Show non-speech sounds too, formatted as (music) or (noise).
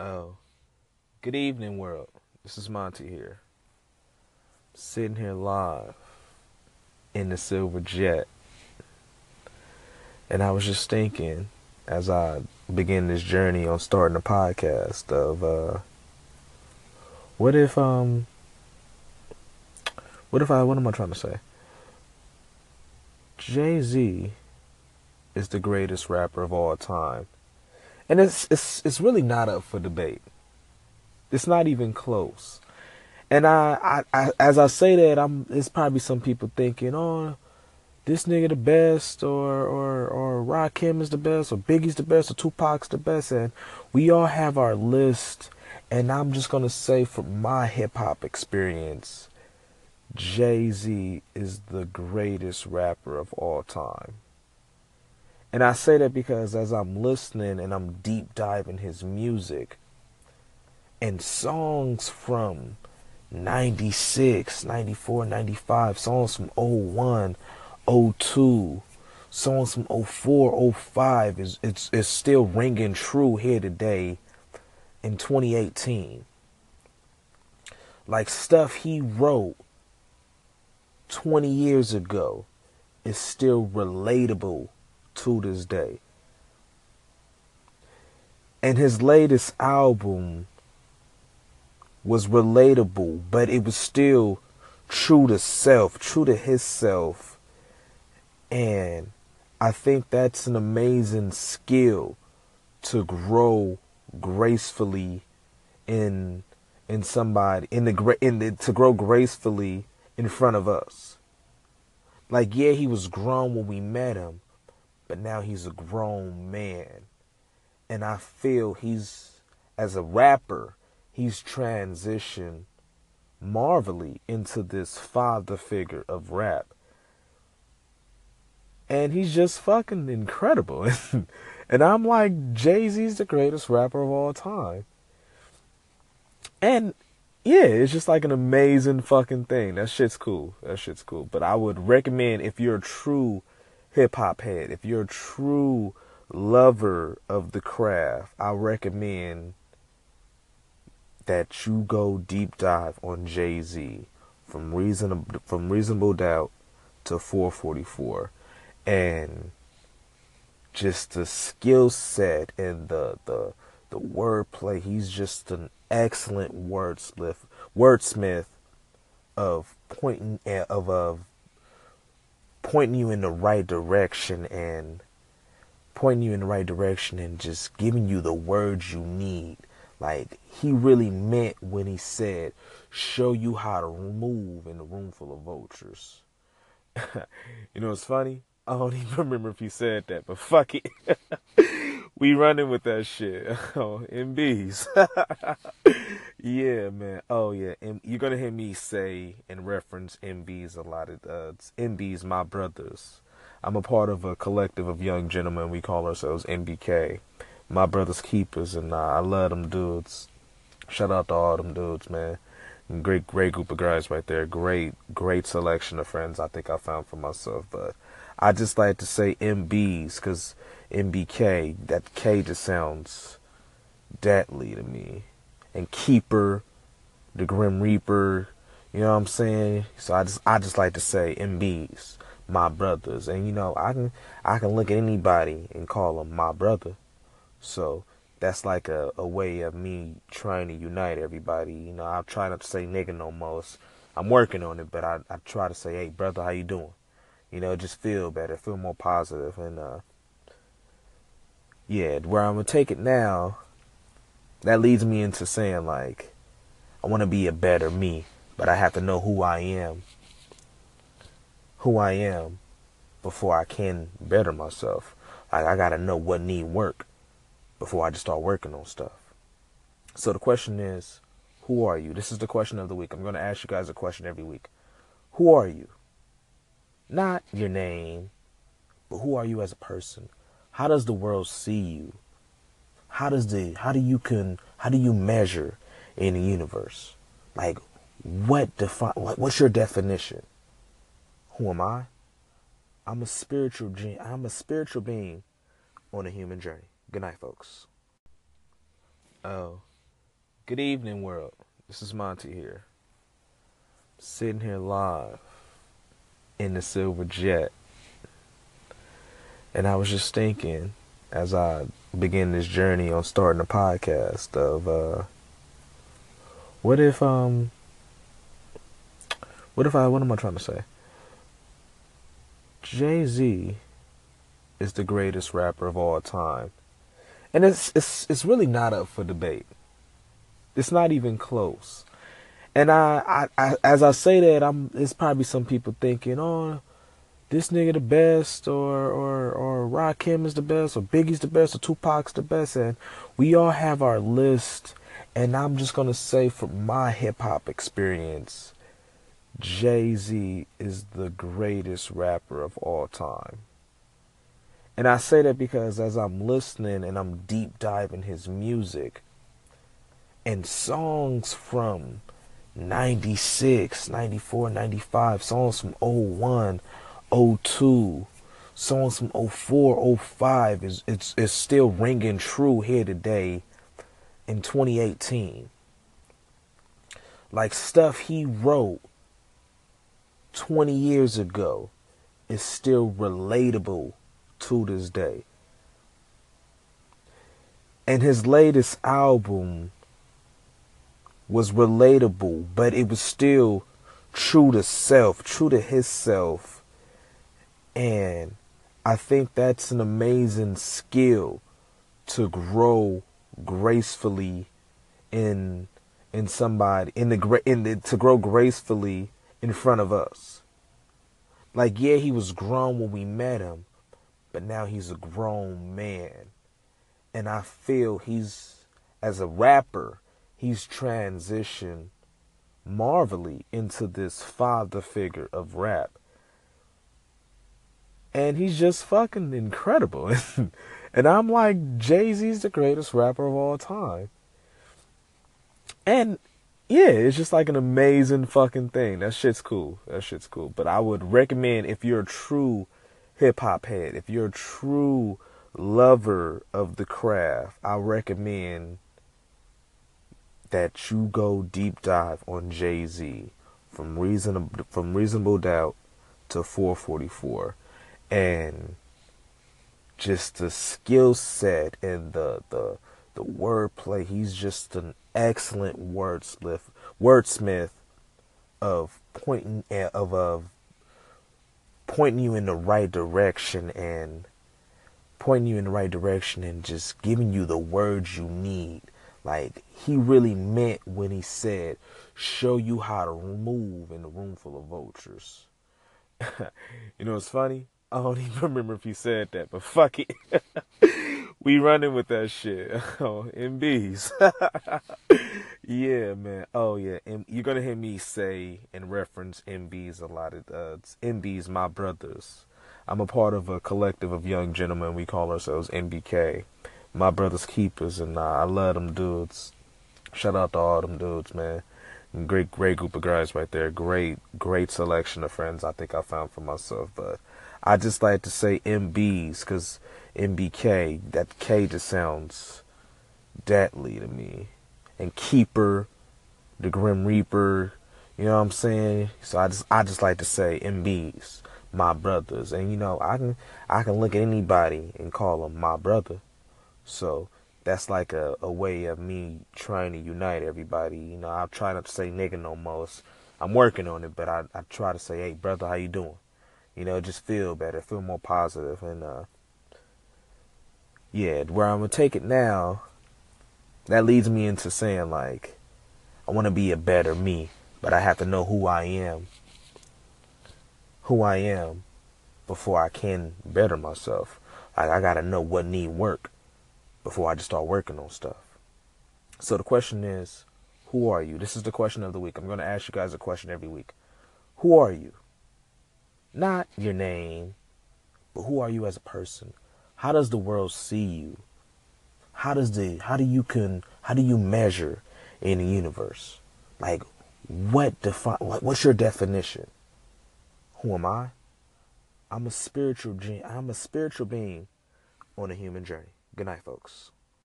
Oh, good evening, world. This is Monty here. Sitting here live in the Silver Jet. And I was just thinking as I begin this journey on starting a podcast of uh what if um what if I what am I trying to say? Jay-Z is the greatest rapper of all time and it's it's it's really not up for debate. It's not even close. And I, I, I as I say that, I'm. It's probably some people thinking, oh, this nigga the best, or or or Rakim is the best, or Biggie's the best, or Tupac's the best, and we all have our list. And I'm just gonna say, from my hip hop experience, Jay Z is the greatest rapper of all time. And I say that because as I'm listening and I'm deep diving his music and songs from 96, 94, 95, songs from 01, 02, songs from 04, 05 is it's it's still ringing true here today in 2018. Like stuff he wrote 20 years ago is still relatable to this day. And his latest album was relatable, but it was still true to self, true to his self. And I think that's an amazing skill to grow gracefully in in somebody in the in the, to grow gracefully in front of us. Like yeah, he was grown when we met him, but now he's a grown man. And I feel he's, as a rapper, he's transitioned marvelly into this father figure of rap. And he's just fucking incredible. (laughs) and I'm like, Jay Z's the greatest rapper of all time. And yeah, it's just like an amazing fucking thing. That shit's cool. That shit's cool. But I would recommend if you're a true hip hop head, if you're a true lover of the craft, I recommend that you go deep dive on Jay Z from reasonable from reasonable doubt to 444, and just the skill set and the the the wordplay. He's just an excellent wordsmith wordsmith of pointing of of pointing you in the right direction and pointing you in the right direction and just giving you the words you need. Like he really meant when he said, show you how to move in a room full of vultures. (laughs) you know, it's funny. I don't (laughs) even remember if he said that, but fuck it. (laughs) we running with that shit. (laughs) Oh, MBs. (laughs) yeah, man. Oh, yeah. And you're gonna hear me say and reference MBs a lot. Of uh, MBs, my brothers. I'm a part of a collective of young gentlemen. We call ourselves MBK. My brothers keepers, and uh, I love them dudes. Shout out to all them dudes, man. Great, great group of guys right there. Great, great selection of friends I think I found for myself. But I just like to say MBs because MBK, that K just sounds deadly to me. And Keeper, the Grim Reaper, you know what I'm saying? So I just I just like to say MBs, my brothers. And you know, I can I can look at anybody and call them my brother. So that's like a, a way of me trying to unite everybody. You know, I try not to say nigga no more. I'm working on it, but I, I try to say, hey brother, how you doing? You know, just feel better, feel more positive and uh yeah, where I'm gonna take it now, that leads me into saying like, I want to be a better me, but I have to know who I am, who I am, before I can better myself. Like I gotta know what need work before I just start working on stuff. So the question is, who are you? This is the question of the week. I'm gonna ask you guys a question every week. Who are you? Not your name, but who are you as a person? How does the world see you? How does the how do you can how do you measure in the universe? Like what define what, what's your definition? Who am I? I'm a spiritual I'm a spiritual being on a human journey. Good night, folks. Oh, Good evening, world. This is Monty here. Sitting here live in the Silver Jet. And I was just thinking as I begin this journey on starting a podcast of uh what if um what if I what am I trying to say? Jay-Z is the greatest rapper of all time. And it's it's it's really not up for debate. It's not even close. And I, I, I as I say that, I'm. It's probably some people thinking, oh, this nigga the best, or or or Rakim is the best, or Biggie's the best, or Tupac's the best, and we all have our list. And I'm just gonna say, from my hip hop experience, Jay Z is the greatest rapper of all time. And I say that because as I'm listening and I'm deep diving his music, and songs from 96, 94, 95, songs from 01, 02, songs from 04, 05 is it's it's still ringing true here today in 2018. Like stuff he wrote 20 years ago is still relatable to this day. And his latest album was relatable, but it was still true to self, true to his self. And I think that's an amazing skill to grow gracefully in in somebody in the in the, to grow gracefully in front of us. Like yeah, he was grown when we met him, but now he's a grown man. And I feel he's as a rapper, he's transitioned marvelly into this father figure of rap. And he's just fucking incredible. (laughs) and I'm like, Jay Z's the greatest rapper of all time. And yeah, it's just like an amazing fucking thing. That shit's cool. That shit's cool. But I would recommend if you're a true hip hop head, if you're a true lover of the craft, I recommend that you go deep dive on Jay Z from reason from reasonable doubt to 444, and just the skill set and the the the wordplay. He's just an excellent wordsmith wordsmith of pointing eh, of of pointing you in the right direction and pointing you in the right direction and just giving you the words you need like he really meant when he said, "Show you how to move in a room full of vultures." (laughs) you know, it's funny. I don't (laughs) even remember if he said that, but fuck it. (laughs) we running with that shit. (laughs) Oh, MBs. yeah, man. Oh, yeah. And you're gonna hear me say and reference MBs a lot. Of, uh, MBs, my brothers. I'm a part of a collective of young gentlemen. We call ourselves MBK my brother's keepers, and uh, I love them dudes. Shout out to all them dudes, man. Great, great group of guys right there. Great, great selection of friends I think I found for myself. But I just like to say MBs because MBK, that K just sounds deadly to me. And Keeper, the Grim Reaper, you know what I'm saying? So I just I just like to say MBs, my brothers. And you know, I can I can look at anybody and call them my brother. So that's like a, a way of me trying to unite everybody. You know, I try not to say nigga no most. I'm working on it, but I, I try to say, hey brother, how you doing? You know, just feel better, feel more positive, and uh, yeah, where I'm gonna take it now. That leads me into saying like, I want to be a better me, but I have to know who I am. Who I am before I can better myself. Like I gotta know what need work before I just start working on stuff. So the question is, who are you? This is the question of the week. I'm to ask you guys a question every week. Who are you? Not your name, but who are you as a person? How does the world see you? How does the how do you can how do you measure in the universe? Like what define what's your definition? Who am I? I'm a spiritual I'm a spiritual being on a human journey. Good night, folks.